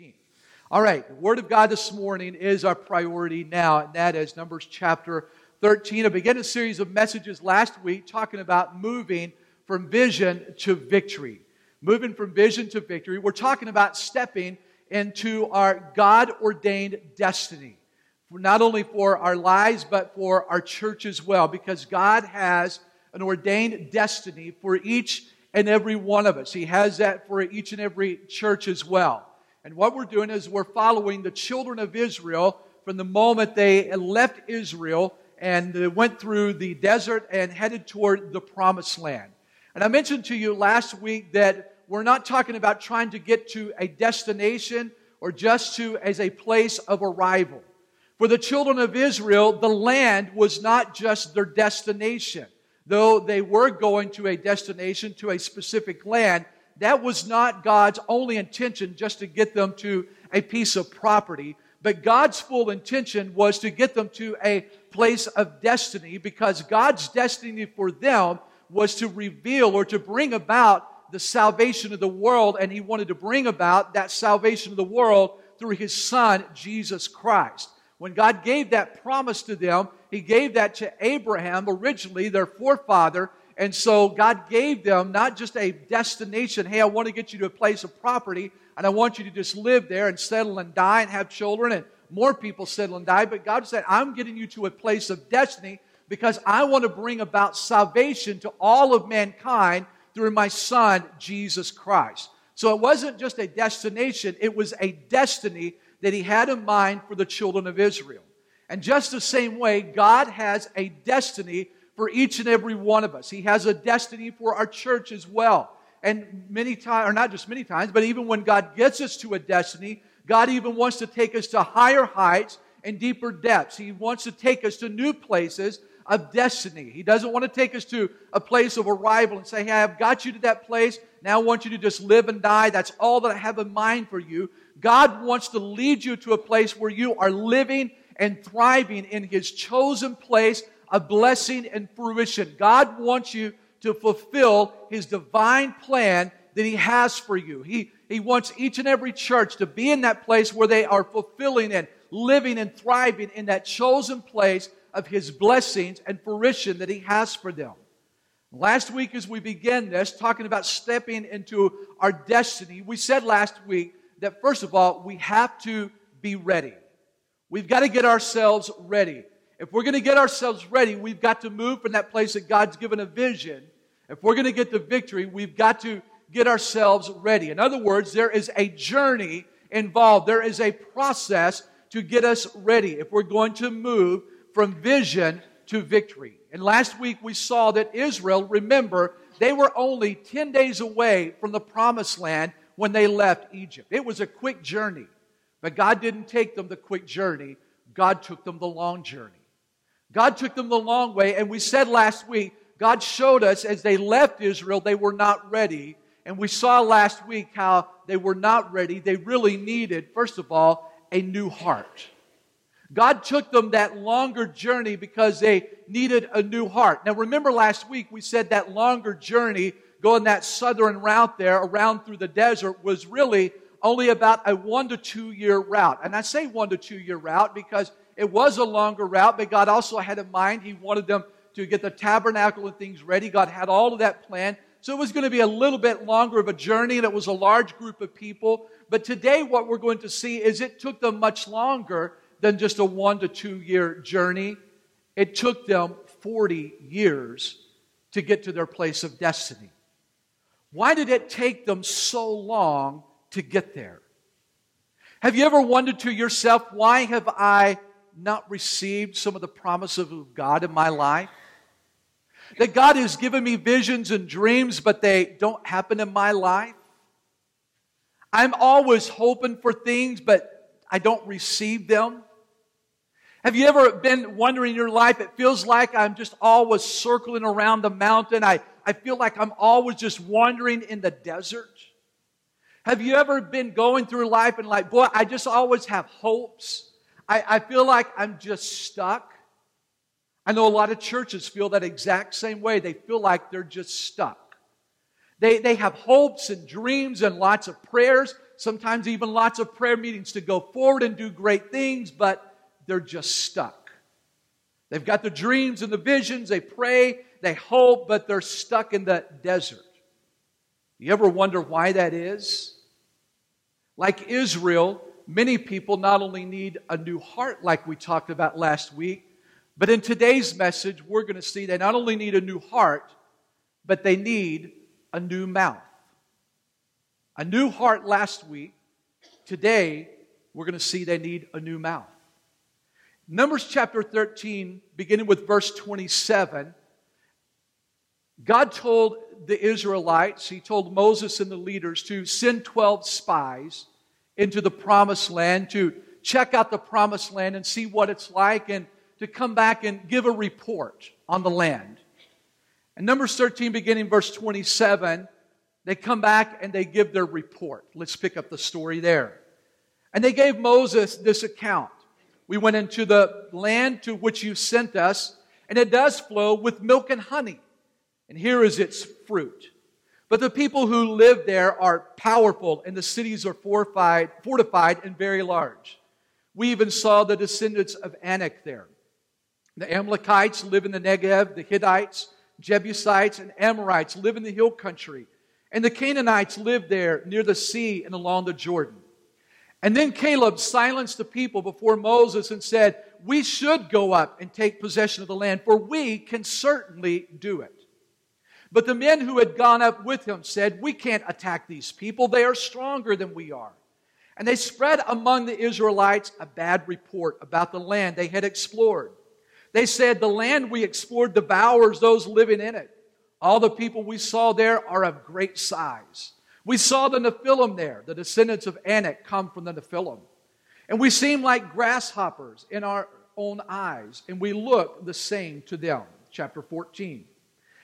16. All right, the Word of God this morning is our priority now, and that is Numbers chapter 13. I began a series of messages last week talking about moving from vision to victory. Moving from vision to victory. We're talking about stepping into our God ordained destiny. Not only for our lives, but for our church as well, because God has an ordained destiny for each and every one of us. He has that for each and every church as well. And what we're doing is we're following the children of Israel from the moment they left Israel and went through the desert and headed toward the promised land. And I mentioned to you last week that we're not talking about trying to get to a destination or just to as a place of arrival. For the children of Israel, the land was not just their destination. Though they were going to a destination, to a specific land, that was not God's only intention just to get them to a piece of property. But God's full intention was to get them to a place of destiny because God's destiny for them was to reveal or to bring about the salvation of the world, and he wanted to bring about that salvation of the world through his son, Jesus Christ. When God gave that promise to them, he gave that to Abraham, originally their forefather. And so God gave them not just a destination, hey, I want to get you to a place of property, and I want you to just live there and settle and die and have children, and more people settle and die. But God said, I'm getting you to a place of destiny because I want to bring about salvation to all of mankind through my son, Jesus Christ. So it wasn't just a destination, it was a destiny that he had in mind for the children of Israel. And just the same way, God has a destiny for each and every one of us. He has a destiny for our church as well. And many times, or not just many times, but even when God gets us to a destiny, God even wants to take us to higher heights and deeper depths. He wants to take us to new places of destiny. He doesn't want to take us to a place of arrival and say, Hey, I've got you to that place. Now I want you to just live and die. That's all that I have in mind for you. God wants to lead you to a place where you are living and thriving in His chosen place of blessing and fruition. God wants you to fulfill His divine plan that He has for you. He, he wants each and every church to be in that place where they are fulfilling and living and thriving in that chosen place of His blessings and fruition that He has for them. Last week, as we began this, talking about stepping into our destiny, we said last week that first of all, we have to be ready. We've got to get ourselves ready. If we're going to get ourselves ready, we've got to move from that place that God's given a vision. If we're going to get the victory, we've got to get ourselves ready. In other words, there is a journey involved. There is a process to get us ready if we're going to move from vision to victory. And last week we saw that Israel, remember, they were only 10 days away from the promised land when they left Egypt. It was a quick journey, but God didn't take them the quick journey. God took them the long journey. God took them the long way, and we said last week, God showed us as they left Israel, they were not ready. And we saw last week how they were not ready. They really needed, first of all, a new heart. God took them that longer journey because they needed a new heart. Now, remember last week we said that longer journey, going that southern route there around through the desert, was really only about a one to two year route. And I say one to two year route because it was a longer route, but God also had in mind He wanted them to get the tabernacle and things ready. God had all of that planned. So it was going to be a little bit longer of a journey, and it was a large group of people. But today, what we're going to see is it took them much longer than just a one to two year journey. It took them 40 years to get to their place of destiny. Why did it take them so long to get there? Have you ever wondered to yourself, why have I not received some of the promises of God in my life? That God has given me visions and dreams, but they don't happen in my life? I'm always hoping for things, but I don't receive them. Have you ever been wondering in your life, it feels like I'm just always circling around the mountain. I, I feel like I'm always just wandering in the desert. Have you ever been going through life and like, boy, I just always have hopes. I, I feel like I'm just stuck. I know a lot of churches feel that exact same way. They feel like they're just stuck. They, they have hopes and dreams and lots of prayers. sometimes even lots of prayer meetings to go forward and do great things, but they're just stuck. They've got the dreams and the visions, they pray, they hope, but they're stuck in the desert. You ever wonder why that is? Like Israel, many people not only need a new heart, like we talked about last week, but in today's message, we're going to see they not only need a new heart, but they need a new mouth. A new heart last week. Today, we're going to see they need a new mouth. Numbers chapter 13, beginning with verse 27, God told the Israelites, He told Moses and the leaders to send 12 spies into the promised land to check out the promised land and see what it's like and to come back and give a report on the land. And Numbers 13, beginning verse 27, they come back and they give their report. Let's pick up the story there. And they gave Moses this account. We went into the land to which you sent us, and it does flow with milk and honey. And here is its fruit. But the people who live there are powerful, and the cities are fortified, fortified and very large. We even saw the descendants of Anak there. The Amalekites live in the Negev, the Hittites, Jebusites, and Amorites live in the hill country. And the Canaanites live there near the sea and along the Jordan. And then Caleb silenced the people before Moses and said, We should go up and take possession of the land, for we can certainly do it. But the men who had gone up with him said, We can't attack these people. They are stronger than we are. And they spread among the Israelites a bad report about the land they had explored. They said, The land we explored devours those living in it. All the people we saw there are of great size. We saw the Nephilim there. The descendants of Anak come from the Nephilim. And we seem like grasshoppers in our own eyes, and we look the same to them. Chapter 14.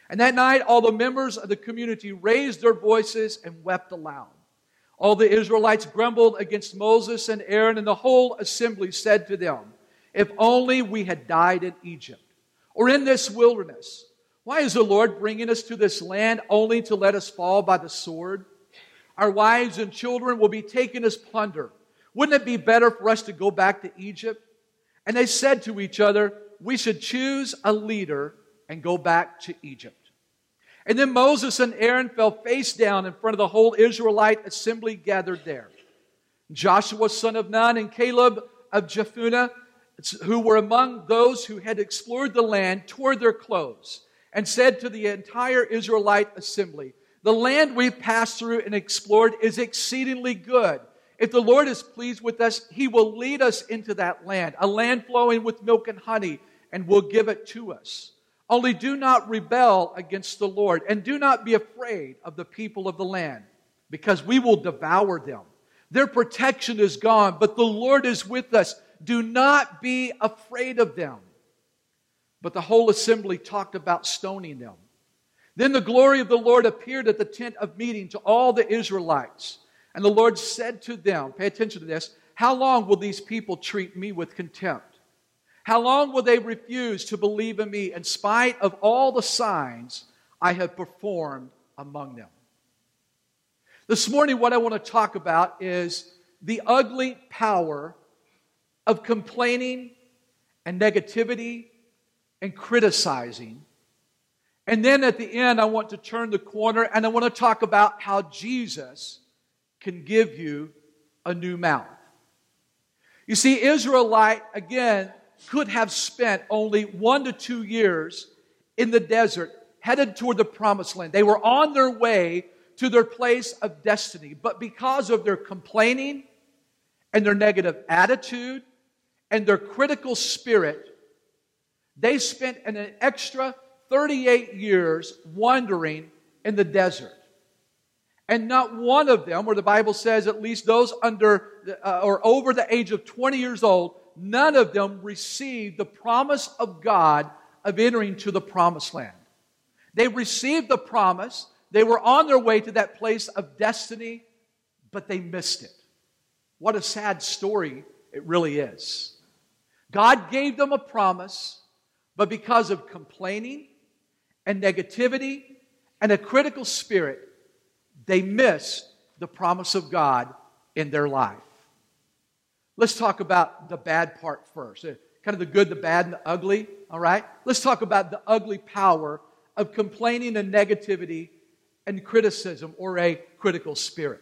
And that night, all the members of the community raised their voices and wept aloud. All the Israelites grumbled against Moses and Aaron, and the whole assembly said to them, If only we had died in Egypt or in this wilderness. Why is the Lord bringing us to this land only to let us fall by the sword? Our wives and children will be taken as plunder. Wouldn't it be better for us to go back to Egypt? And they said to each other, We should choose a leader and go back to Egypt. And then Moses and Aaron fell face down in front of the whole Israelite assembly gathered there. Joshua, son of Nun, and Caleb of Jephunneh, who were among those who had explored the land, tore their clothes and said to the entire Israelite assembly, The land we've passed through and explored is exceedingly good. If the Lord is pleased with us, he will lead us into that land, a land flowing with milk and honey, and will give it to us. Only do not rebel against the Lord, and do not be afraid of the people of the land, because we will devour them. Their protection is gone, but the Lord is with us. Do not be afraid of them. But the whole assembly talked about stoning them. Then the glory of the Lord appeared at the tent of meeting to all the Israelites. And the Lord said to them, pay attention to this, how long will these people treat me with contempt? How long will they refuse to believe in me in spite of all the signs I have performed among them? This morning, what I want to talk about is the ugly power of complaining and negativity and criticizing. And then at the end, I want to turn the corner and I want to talk about how Jesus can give you a new mouth. You see, Israelite, again, could have spent only one to two years in the desert headed toward the promised land. They were on their way to their place of destiny. But because of their complaining and their negative attitude and their critical spirit, they spent an extra 38 years wandering in the desert. And not one of them, where the Bible says at least those under uh, or over the age of 20 years old, none of them received the promise of God of entering to the promised land. They received the promise, they were on their way to that place of destiny, but they missed it. What a sad story it really is. God gave them a promise, but because of complaining and negativity and a critical spirit, they missed the promise of God in their life. Let's talk about the bad part first. Uh, kind of the good, the bad, and the ugly, all right? Let's talk about the ugly power of complaining and negativity and criticism or a critical spirit.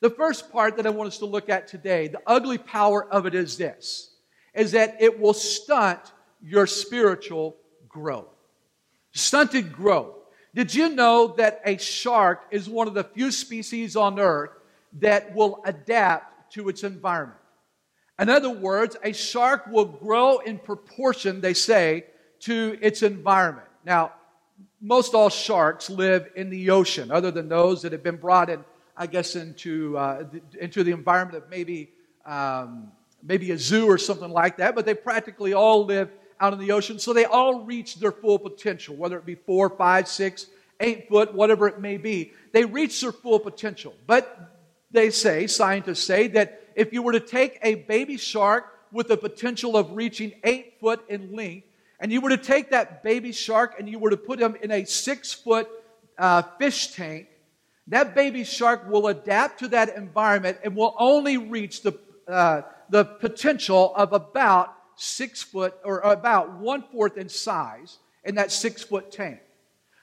The first part that I want us to look at today, the ugly power of it is this, is that it will stunt your spiritual growth. Stunted growth. Did you know that a shark is one of the few species on earth that will adapt to its environment? In other words, a shark will grow in proportion, they say, to its environment. Now, most all sharks live in the ocean, other than those that have been brought in, I guess, into, uh, into the environment of maybe, um, maybe a zoo or something like that, but they practically all live out in the ocean. So they all reach their full potential, whether it be four, five, six, eight foot, whatever it may be. They reach their full potential. But they say, scientists say, that if you were to take a baby shark with the potential of reaching eight foot in length, and you were to take that baby shark and you were to put him in a six foot uh, fish tank, that baby shark will adapt to that environment and will only reach the, uh, the potential of about six foot or about one fourth in size in that six foot tank.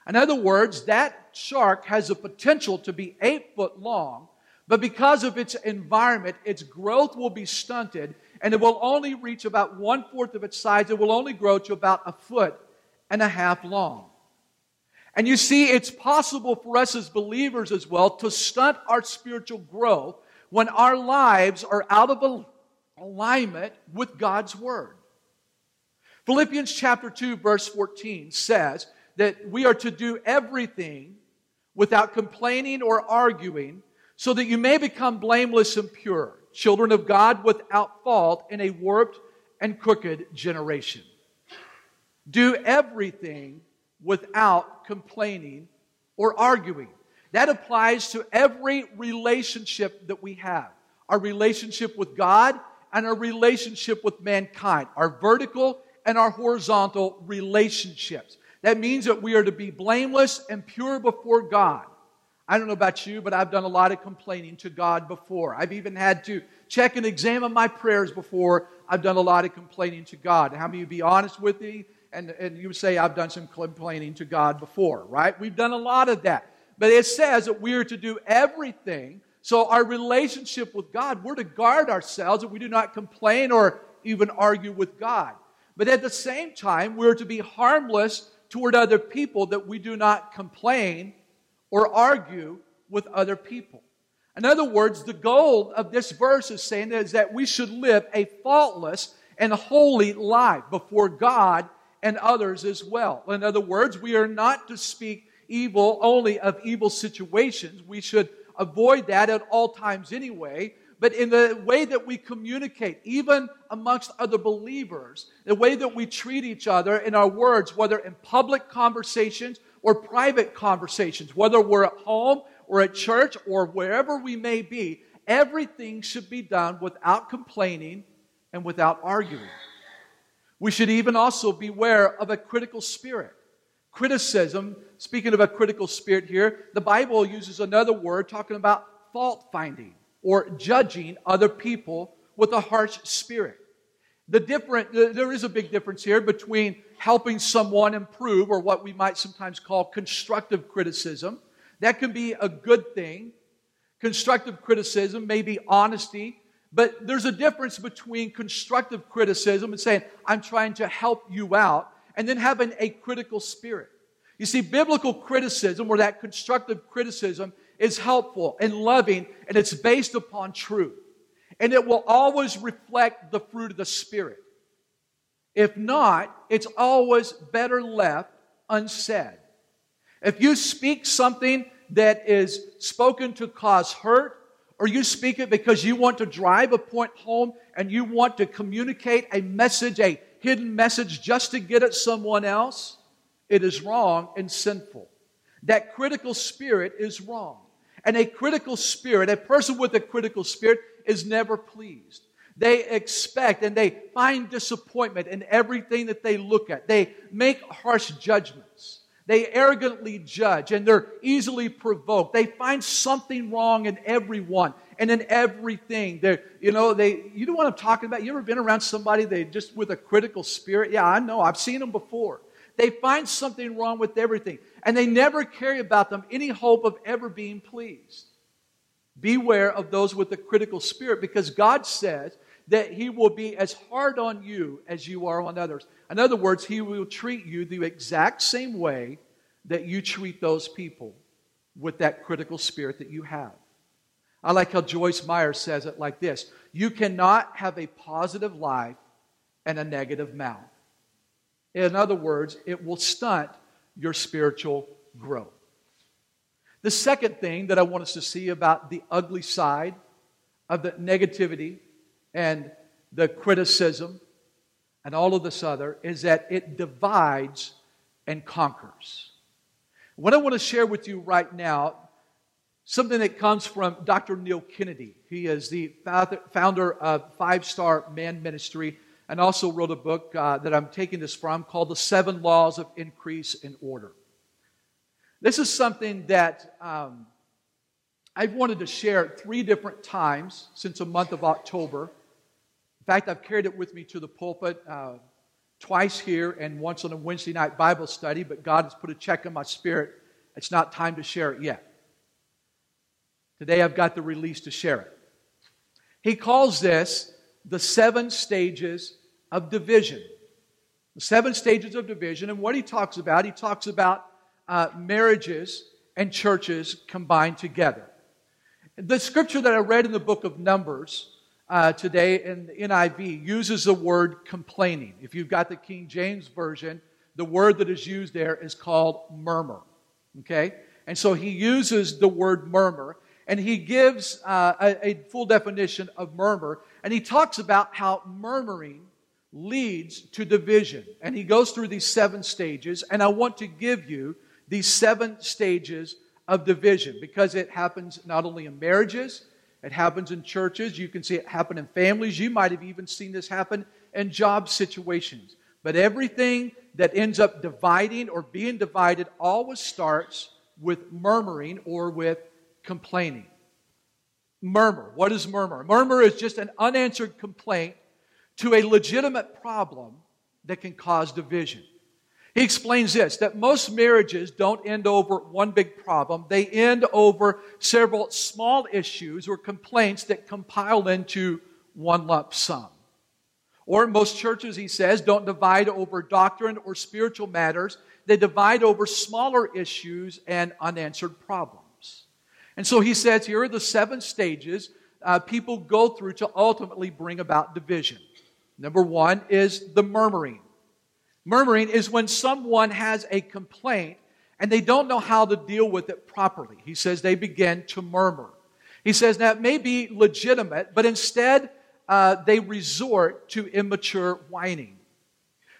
In other words, that shark has the potential to be eight foot long, but because of its environment, its growth will be stunted and it will only reach about one fourth of its size. It will only grow to about a foot and a half long. And you see, it's possible for us as believers as well to stunt our spiritual growth when our lives are out of alignment with God's Word. Philippians chapter 2, verse 14 says that we are to do everything without complaining or arguing so that you may become blameless and pure, children of God without fault in a warped and crooked generation. Do everything without complaining or arguing. That applies to every relationship that we have our relationship with God and our relationship with mankind, our vertical and our horizontal relationships. That means that we are to be blameless and pure before God. I don't know about you, but I've done a lot of complaining to God before. I've even had to check and examine my prayers before I've done a lot of complaining to God. How many of you be honest with me? And, and you say, I've done some complaining to God before, right? We've done a lot of that. But it says that we are to do everything. So our relationship with God, we're to guard ourselves that we do not complain or even argue with God. But at the same time, we're to be harmless toward other people that we do not complain or argue with other people. In other words, the goal of this verse is saying is that we should live a faultless and holy life before God and others as well. In other words, we are not to speak evil only of evil situations. We should avoid that at all times anyway. But in the way that we communicate, even amongst other believers, the way that we treat each other in our words, whether in public conversations or private conversations, whether we're at home or at church or wherever we may be, everything should be done without complaining and without arguing. We should even also beware of a critical spirit. Criticism, speaking of a critical spirit here, the Bible uses another word talking about fault finding or judging other people with a harsh spirit. The different, there is a big difference here between helping someone improve or what we might sometimes call constructive criticism. That can be a good thing. Constructive criticism may be honesty, but there's a difference between constructive criticism and saying, I'm trying to help you out, and then having a critical spirit. You see, biblical criticism or that constructive criticism is helpful and loving, and it's based upon truth and it will always reflect the fruit of the Spirit. If not, it's always better left unsaid. If you speak something that is spoken to cause hurt, or you speak it because you want to drive a point home and you want to communicate a message, a hidden message just to get at someone else, it is wrong and sinful. That critical spirit is wrong. And a critical spirit, a person with a critical spirit, is never pleased. They expect and they find disappointment in everything that they look at. They make harsh judgments. They arrogantly judge and they're easily provoked. They find something wrong in everyone and in everything. They're, you know, they, you know what I'm talking about? You ever been around somebody they just with a critical spirit? Yeah, I know. I've seen them before. They find something wrong with everything and they never carry about them any hope of ever being pleased. Beware of those with a critical spirit because God says that He will be as hard on you as you are on others. In other words, He will treat you the exact same way that you treat those people with that critical spirit that you have. I like how Joyce Meyer says it like this You cannot have a positive life and a negative mouth. In other words, it will stunt your spiritual growth. The second thing that I want us to see about the ugly side of the negativity and the criticism and all of this other is that it divides and conquers. What I want to share with you right now, something that comes from Dr. Neil Kennedy. He is the founder of Five Star Man Ministry and also wrote a book uh, that I'm taking this from called The Seven Laws of Increase in Order. This is something that um, I've wanted to share three different times since the month of October. Fact, I've carried it with me to the pulpit uh, twice here and once on a Wednesday night Bible study, but God has put a check in my spirit. It's not time to share it yet. Today I've got the release to share it. He calls this the seven stages of division. The seven stages of division. And what he talks about, he talks about uh, marriages and churches combined together. The scripture that I read in the book of Numbers uh, today in the NIV uses the word complaining. If you've got the King James Version, the word that is used there is called murmur. Okay? And so he uses the word murmur and he gives uh, a, a full definition of murmur and he talks about how murmuring leads to division. And he goes through these seven stages, and I want to give you these seven stages of division because it happens not only in marriages, it happens in churches. You can see it happen in families. You might have even seen this happen in job situations. But everything that ends up dividing or being divided always starts with murmuring or with complaining. Murmur. What is murmur? Murmur is just an unanswered complaint to a legitimate problem that can cause division. He explains this that most marriages don't end over one big problem, they end over several small issues or complaints that compile into one lump sum. Or most churches, he says, don't divide over doctrine or spiritual matters, they divide over smaller issues and unanswered problems. And so he says here are the seven stages uh, people go through to ultimately bring about division. Number one is the murmuring. Murmuring is when someone has a complaint and they don't know how to deal with it properly. He says they begin to murmur. He says that may be legitimate, but instead uh, they resort to immature whining.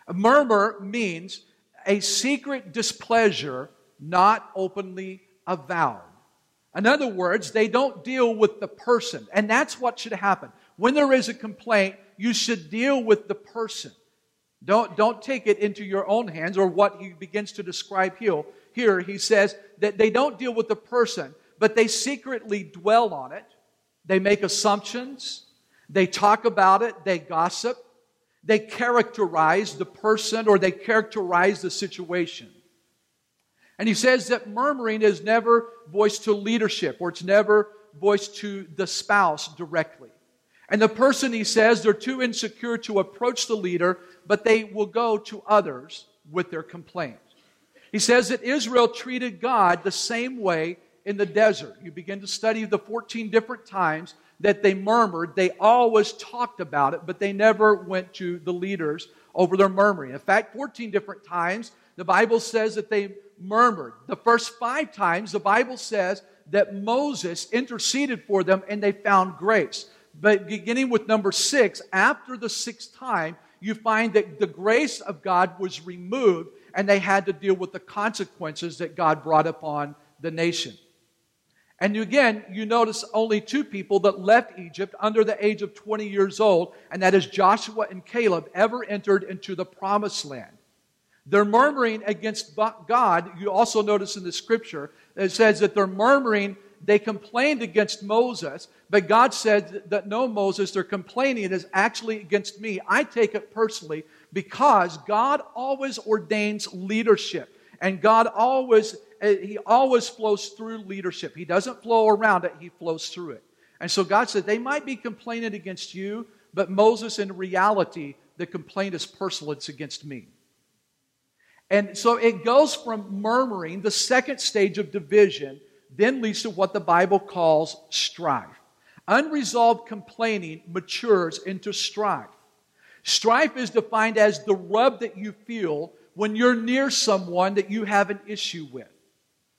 A murmur means a secret displeasure not openly avowed. In other words, they don't deal with the person. And that's what should happen. When there is a complaint, you should deal with the person. Don't, don't take it into your own hands or what he begins to describe here. Here, he says that they don't deal with the person, but they secretly dwell on it. They make assumptions. They talk about it. They gossip. They characterize the person or they characterize the situation. And he says that murmuring is never voiced to leadership or it's never voiced to the spouse directly. And the person, he says, they're too insecure to approach the leader, but they will go to others with their complaint. He says that Israel treated God the same way in the desert. You begin to study the 14 different times that they murmured. They always talked about it, but they never went to the leaders over their murmuring. In fact, 14 different times, the Bible says that they murmured. The first five times, the Bible says that Moses interceded for them and they found grace. But beginning with number six, after the sixth time, you find that the grace of God was removed and they had to deal with the consequences that God brought upon the nation. And again, you notice only two people that left Egypt under the age of 20 years old, and that is Joshua and Caleb, ever entered into the promised land. They're murmuring against God. You also notice in the scripture, it says that they're murmuring, they complained against Moses, but God said that no, Moses, they're complaining is actually against me. I take it personally because God always ordains leadership. And God always, eh, He always flows through leadership. He doesn't flow around it, He flows through it. And so God said, they might be complaining against you, but Moses, in reality, the complaint is personal, it's against me. And so it goes from murmuring, the second stage of division, then leads to what the Bible calls strife. Unresolved complaining matures into strife. Strife is defined as the rub that you feel when you're near someone that you have an issue with.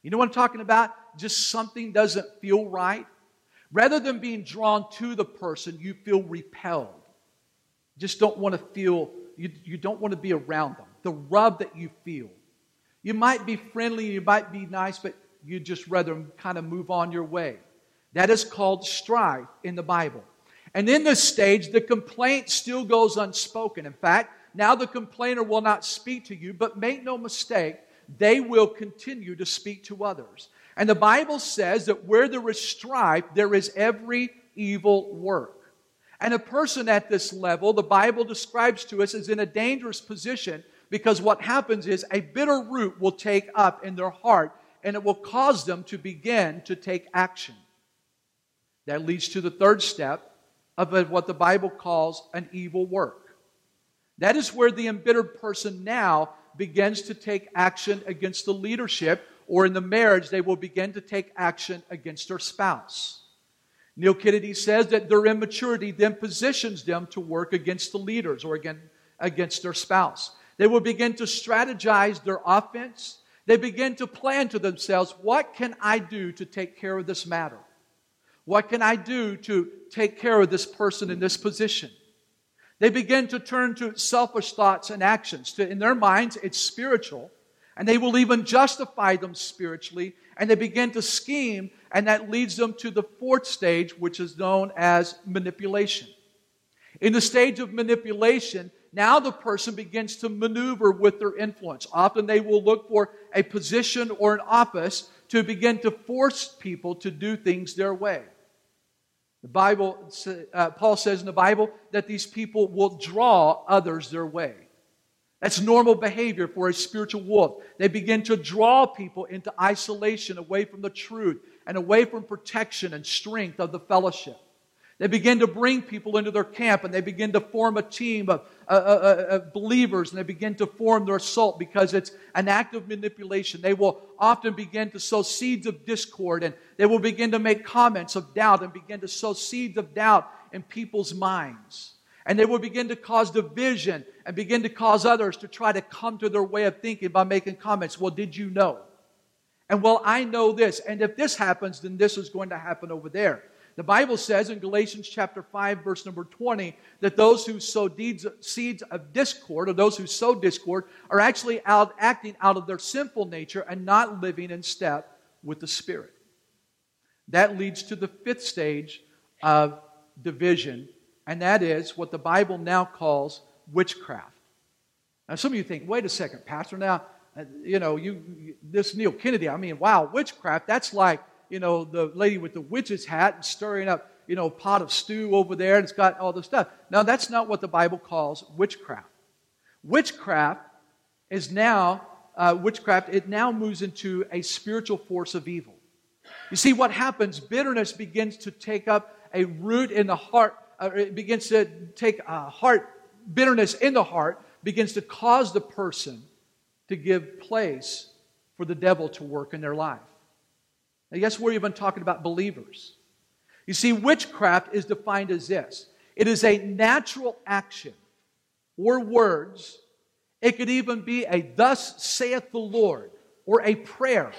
You know what I'm talking about? Just something doesn't feel right. Rather than being drawn to the person, you feel repelled. Just don't want to feel, you, you don't want to be around them. The rub that you feel. You might be friendly, you might be nice, but you just rather kind of move on your way. That is called strife in the Bible. And in this stage, the complaint still goes unspoken. In fact, now the complainer will not speak to you, but make no mistake, they will continue to speak to others. And the Bible says that where there is strife, there is every evil work. And a person at this level, the Bible describes to us, is in a dangerous position because what happens is a bitter root will take up in their heart and it will cause them to begin to take action. That leads to the third step of what the Bible calls an evil work. That is where the embittered person now begins to take action against the leadership, or in the marriage, they will begin to take action against their spouse. Neil Kennedy says that their immaturity then positions them to work against the leaders or again, against their spouse. They will begin to strategize their offense. They begin to plan to themselves, what can I do to take care of this matter? What can I do to take care of this person in this position? They begin to turn to selfish thoughts and actions. To, in their minds, it's spiritual, and they will even justify them spiritually, and they begin to scheme, and that leads them to the fourth stage, which is known as manipulation. In the stage of manipulation, now the person begins to maneuver with their influence. Often they will look for a position or an office to begin to force people to do things their way. The Bible, uh, Paul says in the Bible that these people will draw others their way. That's normal behavior for a spiritual wolf. They begin to draw people into isolation, away from the truth, and away from protection and strength of the fellowship. They begin to bring people into their camp and they begin to form a team of, uh, uh, uh, believers and they begin to form their assault because it's an act of manipulation. They will often begin to sow seeds of discord and they will begin to make comments of doubt and begin to sow seeds of doubt in people's minds. And they will begin to cause division and begin to cause others to try to come to their way of thinking by making comments. Well, did you know? And well, I know this. And if this happens, then this is going to happen over there. The Bible says in Galatians chapter 5, verse number 20, that those who sow deeds, seeds of discord, or those who sow discord, are actually out acting out of their sinful nature and not living in step with the Spirit. That leads to the fifth stage of division, and that is what the Bible now calls witchcraft. Now, some of you think, wait a second, Pastor, now, uh, you know, you, this Neil Kennedy, I mean, wow, witchcraft, that's like you know, the lady with the witch's hat and stirring up, you know, a pot of stew over there and it's got all this stuff. Now, that's not what the Bible calls witchcraft. Witchcraft is now, uh, witchcraft, it now moves into a spiritual force of evil. You see, what happens, bitterness begins to take up a root in the heart, uh, it begins to take a heart, bitterness in the heart begins to cause the person to give place for the devil to work in their life. Now, guess we're even talking about believers. You see, witchcraft is defined as this it is a natural action or words. It could even be a thus saith the Lord or a prayer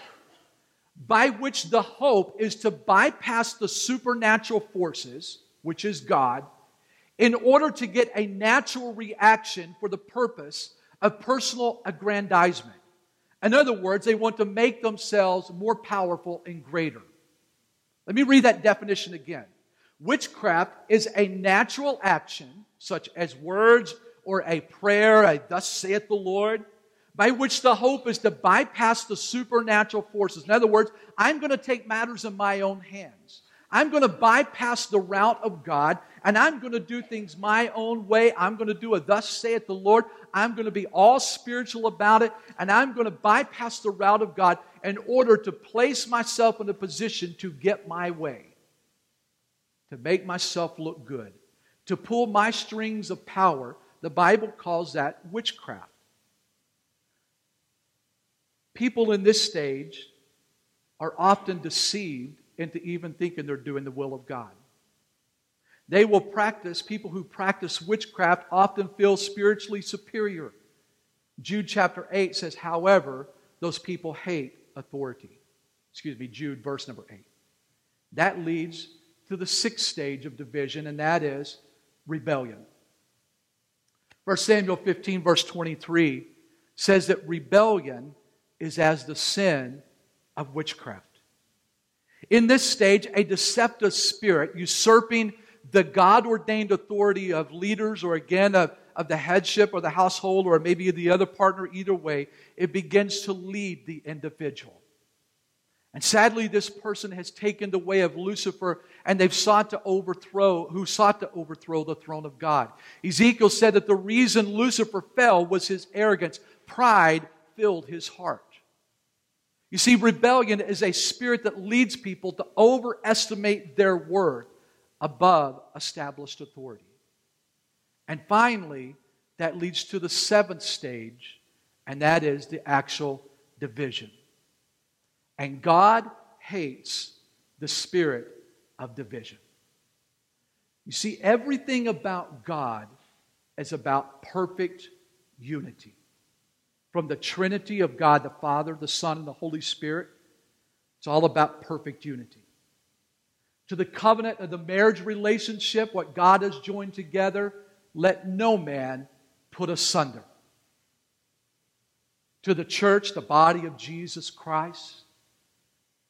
by which the hope is to bypass the supernatural forces, which is God, in order to get a natural reaction for the purpose of personal aggrandizement. In other words, they want to make themselves more powerful and greater. Let me read that definition again. Witchcraft is a natural action, such as words or a prayer, a thus saith the Lord, by which the hope is to bypass the supernatural forces. In other words, I'm going to take matters in my own hands. I'm going to bypass the route of God and I'm going to do things my own way. I'm going to do a thus saith the Lord. I'm going to be all spiritual about it and I'm going to bypass the route of God in order to place myself in a position to get my way, to make myself look good, to pull my strings of power. The Bible calls that witchcraft. People in this stage are often deceived into even thinking they're doing the will of God. They will practice, people who practice witchcraft often feel spiritually superior. Jude chapter 8 says, however, those people hate authority. Excuse me, Jude, verse number 8. That leads to the sixth stage of division, and that is rebellion. 1 Samuel 15, verse 23 says that rebellion is as the sin of witchcraft. In this stage, a deceptive spirit usurping the God ordained authority of leaders or again of, of the headship or the household or maybe the other partner, either way, it begins to lead the individual. And sadly, this person has taken the way of Lucifer and they've sought to overthrow, who sought to overthrow the throne of God. Ezekiel said that the reason Lucifer fell was his arrogance. Pride filled his heart. You see, rebellion is a spirit that leads people to overestimate their worth above established authority. And finally, that leads to the seventh stage, and that is the actual division. And God hates the spirit of division. You see, everything about God is about perfect unity from the Trinity of God the Father, the Son, and the Holy Spirit. It's all about perfect unity. To the covenant of the marriage relationship, what God has joined together, let no man put asunder. To the church, the body of Jesus Christ,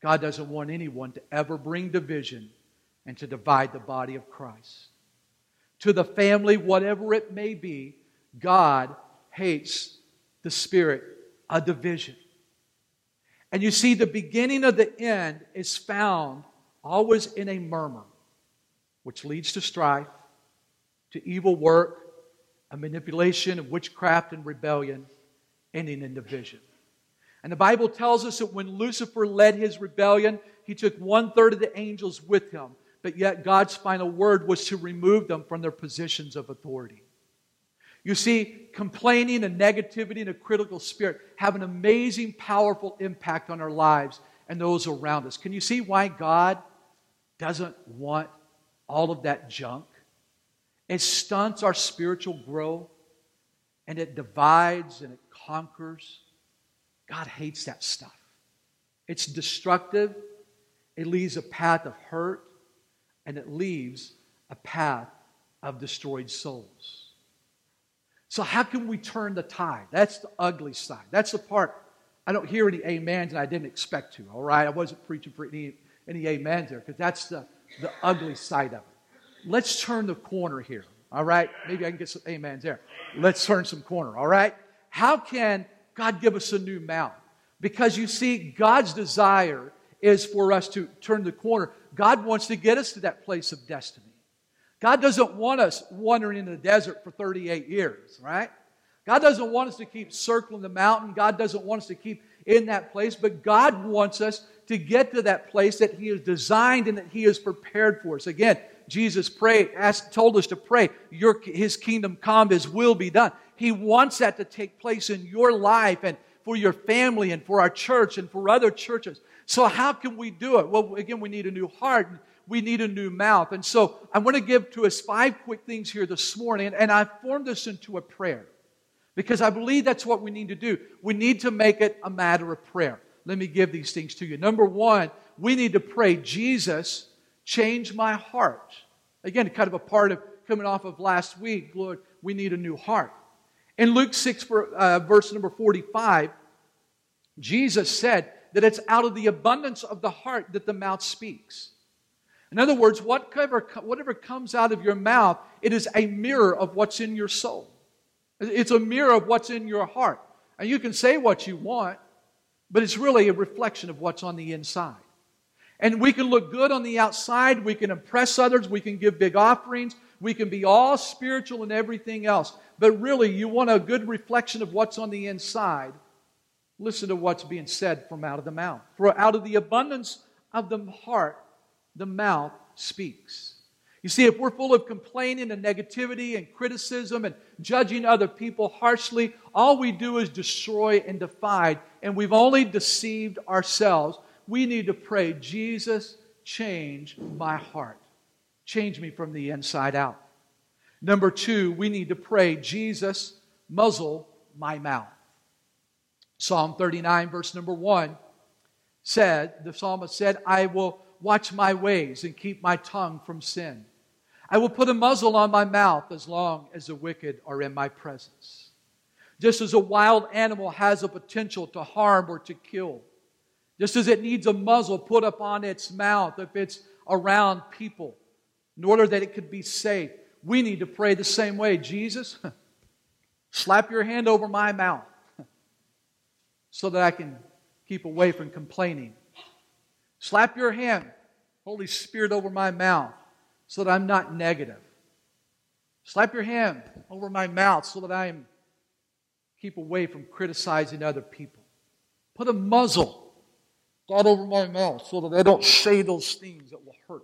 God doesn't want anyone to ever bring division and to divide the body of Christ. To the family, whatever it may be, God hates the Spirit a division. And you see, the beginning of the end is found always in a murmur, which leads to strife, to evil work, a manipulation of witchcraft and rebellion, ending in division. And the Bible tells us that when Lucifer led his rebellion, he took one third of the angels with him, but yet God's final word was to remove them from their positions of authority. You see, complaining and negativity and a critical spirit have an amazing, powerful impact on our lives and those around us. Can you see why God doesn't want all of that junk? It stunts our spiritual growth and it divides and it conquers. God hates that stuff. It's destructive, it leaves a path of hurt, and it leaves a path of destroyed souls. So, how can we turn the tide? That's the ugly side. That's the part I don't hear any amens, and I didn't expect to, all right? I wasn't preaching for any, any amens there because that's the, the ugly side of it. Let's turn the corner here, all right? Maybe I can get some amens there. Let's turn some corner, all right? How can God give us a new mouth? Because you see, God's desire is for us to turn the corner. God wants to get us to that place of destiny. God doesn't want us wandering in the desert for 38 years, right? God doesn't want us to keep circling the mountain. God doesn't want us to keep in that place, but God wants us to get to that place that He has designed and that He has prepared for us. Again, Jesus prayed, asked, told us to pray, your, His kingdom come, His will be done. He wants that to take place in your life and for your family and for our church and for other churches. So, how can we do it? Well, again, we need a new heart we need a new mouth. And so I want to give to us five quick things here this morning, and I formed this into a prayer because I believe that's what we need to do. We need to make it a matter of prayer. Let me give these things to you. Number one, we need to pray, Jesus, change my heart. Again, kind of a part of coming off of last week, Lord, we need a new heart. In Luke 6, uh, verse number 45, Jesus said that it's out of the abundance of the heart that the mouth speaks. In other words, whatever, whatever comes out of your mouth, it is a mirror of what's in your soul. It's a mirror of what's in your heart. And you can say what you want, but it's really a reflection of what's on the inside. And we can look good on the outside, we can impress others, we can give big offerings, we can be all spiritual and everything else. But really, you want a good reflection of what's on the inside. Listen to what's being said from out of the mouth. For out of the abundance of the heart, the mouth speaks. You see, if we're full of complaining and negativity and criticism and judging other people harshly, all we do is destroy and divide, and we've only deceived ourselves. We need to pray, Jesus, change my heart. Change me from the inside out. Number two, we need to pray, Jesus, muzzle my mouth. Psalm 39, verse number one said, the psalmist said, I will watch my ways and keep my tongue from sin. I will put a muzzle on my mouth as long as the wicked are in my presence. Just as a wild animal has a potential to harm or to kill, just as it needs a muzzle put upon its mouth if it's around people, in order that it could be safe, we need to pray the same way. Jesus, slap your hand over my mouth so that I can keep away from complaining. Slap your hand, Holy Spirit, over my mouth so that I'm not negative. Slap your hand over my mouth so that I am keep away from criticizing other people. Put a muzzle God over my mouth so that I don't say those things that will hurt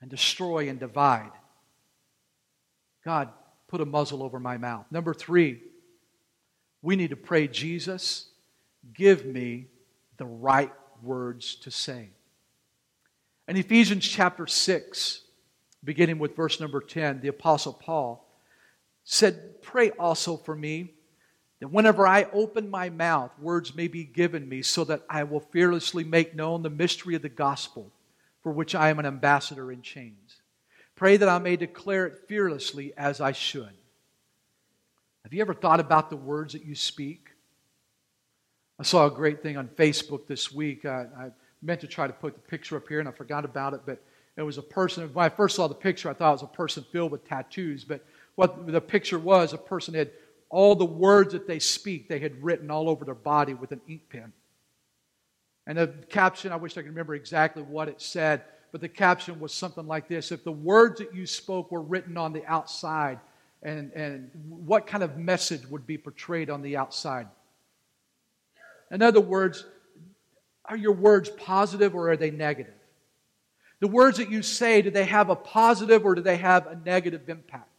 and destroy and divide. God, put a muzzle over my mouth. Number three, we need to pray, Jesus, give me the right words to say. In Ephesians chapter 6, beginning with verse number 10, the Apostle Paul said, Pray also for me that whenever I open my mouth, words may be given me so that I will fearlessly make known the mystery of the gospel for which I am an ambassador in chains. Pray that I may declare it fearlessly as I should. Have you ever thought about the words that you speak? I saw a great thing on Facebook this week. I, I meant to try to put the picture up here and I forgot about it, but it was a person. When I first saw the picture, I thought it was a person filled with tattoos. But what the picture was, a person had all the words that they speak, they had written all over their body with an ink pen. And the caption, I wish I could remember exactly what it said, but the caption was something like this If the words that you spoke were written on the outside, and, and what kind of message would be portrayed on the outside? In other words, are your words positive or are they negative? The words that you say, do they have a positive or do they have a negative impact?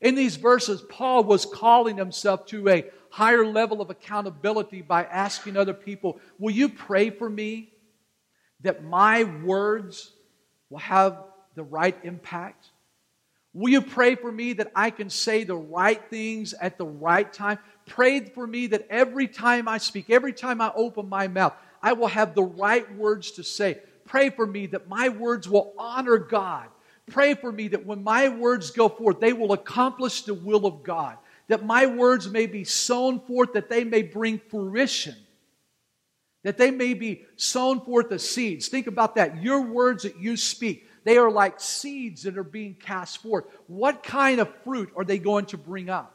In these verses, Paul was calling himself to a higher level of accountability by asking other people, Will you pray for me that my words will have the right impact? Will you pray for me that I can say the right things at the right time? Pray for me that every time I speak, every time I open my mouth, I will have the right words to say. Pray for me that my words will honor God. Pray for me that when my words go forth, they will accomplish the will of God. That my words may be sown forth, that they may bring fruition. That they may be sown forth as seeds. Think about that. Your words that you speak, they are like seeds that are being cast forth. What kind of fruit are they going to bring up?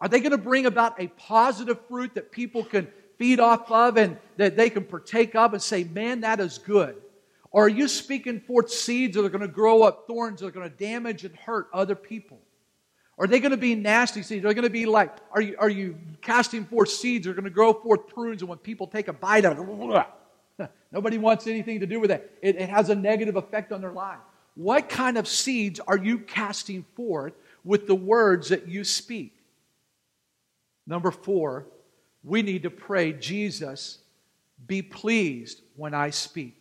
Are they going to bring about a positive fruit that people can feed off of and that they can partake of and say, man, that is good? Or are you speaking forth seeds that are going to grow up thorns that are going to damage and hurt other people? Are they going to be nasty seeds? Are they going to be like, are you, are you casting forth seeds that are going to grow forth prunes and when people take a bite of it, nobody wants anything to do with that. It, it has a negative effect on their life. What kind of seeds are you casting forth with the words that you speak? Number four, we need to pray, Jesus, be pleased when I speak.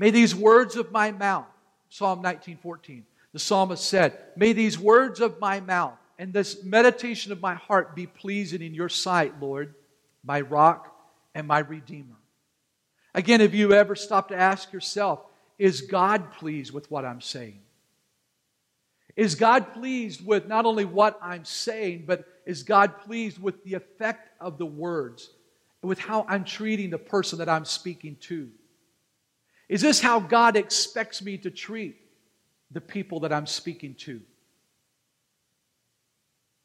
May these words of my mouth, Psalm 19:14, the psalmist said, May these words of my mouth and this meditation of my heart be pleasing in your sight, Lord, my rock and my redeemer. Again, have you ever stopped to ask yourself, is God pleased with what I'm saying? Is God pleased with not only what I'm saying, but is God pleased with the effect of the words, with how I'm treating the person that I'm speaking to? Is this how God expects me to treat the people that I'm speaking to?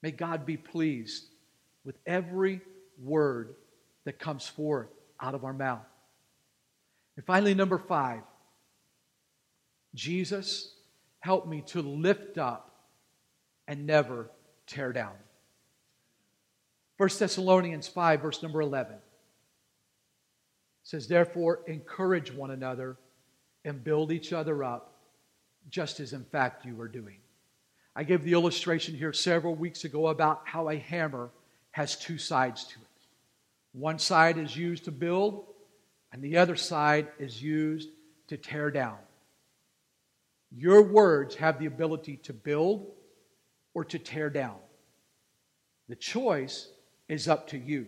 May God be pleased with every word that comes forth out of our mouth. And finally, number five, Jesus, help me to lift up and never tear down. 1 Thessalonians 5, verse number 11 says, Therefore, encourage one another and build each other up, just as in fact you are doing. I gave the illustration here several weeks ago about how a hammer has two sides to it. One side is used to build, and the other side is used to tear down. Your words have the ability to build or to tear down. The choice is up to you.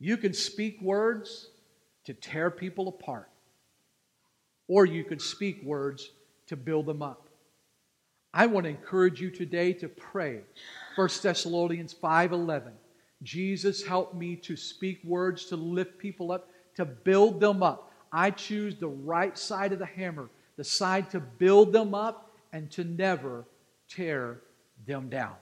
You can speak words to tear people apart, or you can speak words to build them up. I want to encourage you today to pray 1 Thessalonians 5:11. Jesus help me to speak words to lift people up, to build them up. I choose the right side of the hammer, the side to build them up and to never tear them down.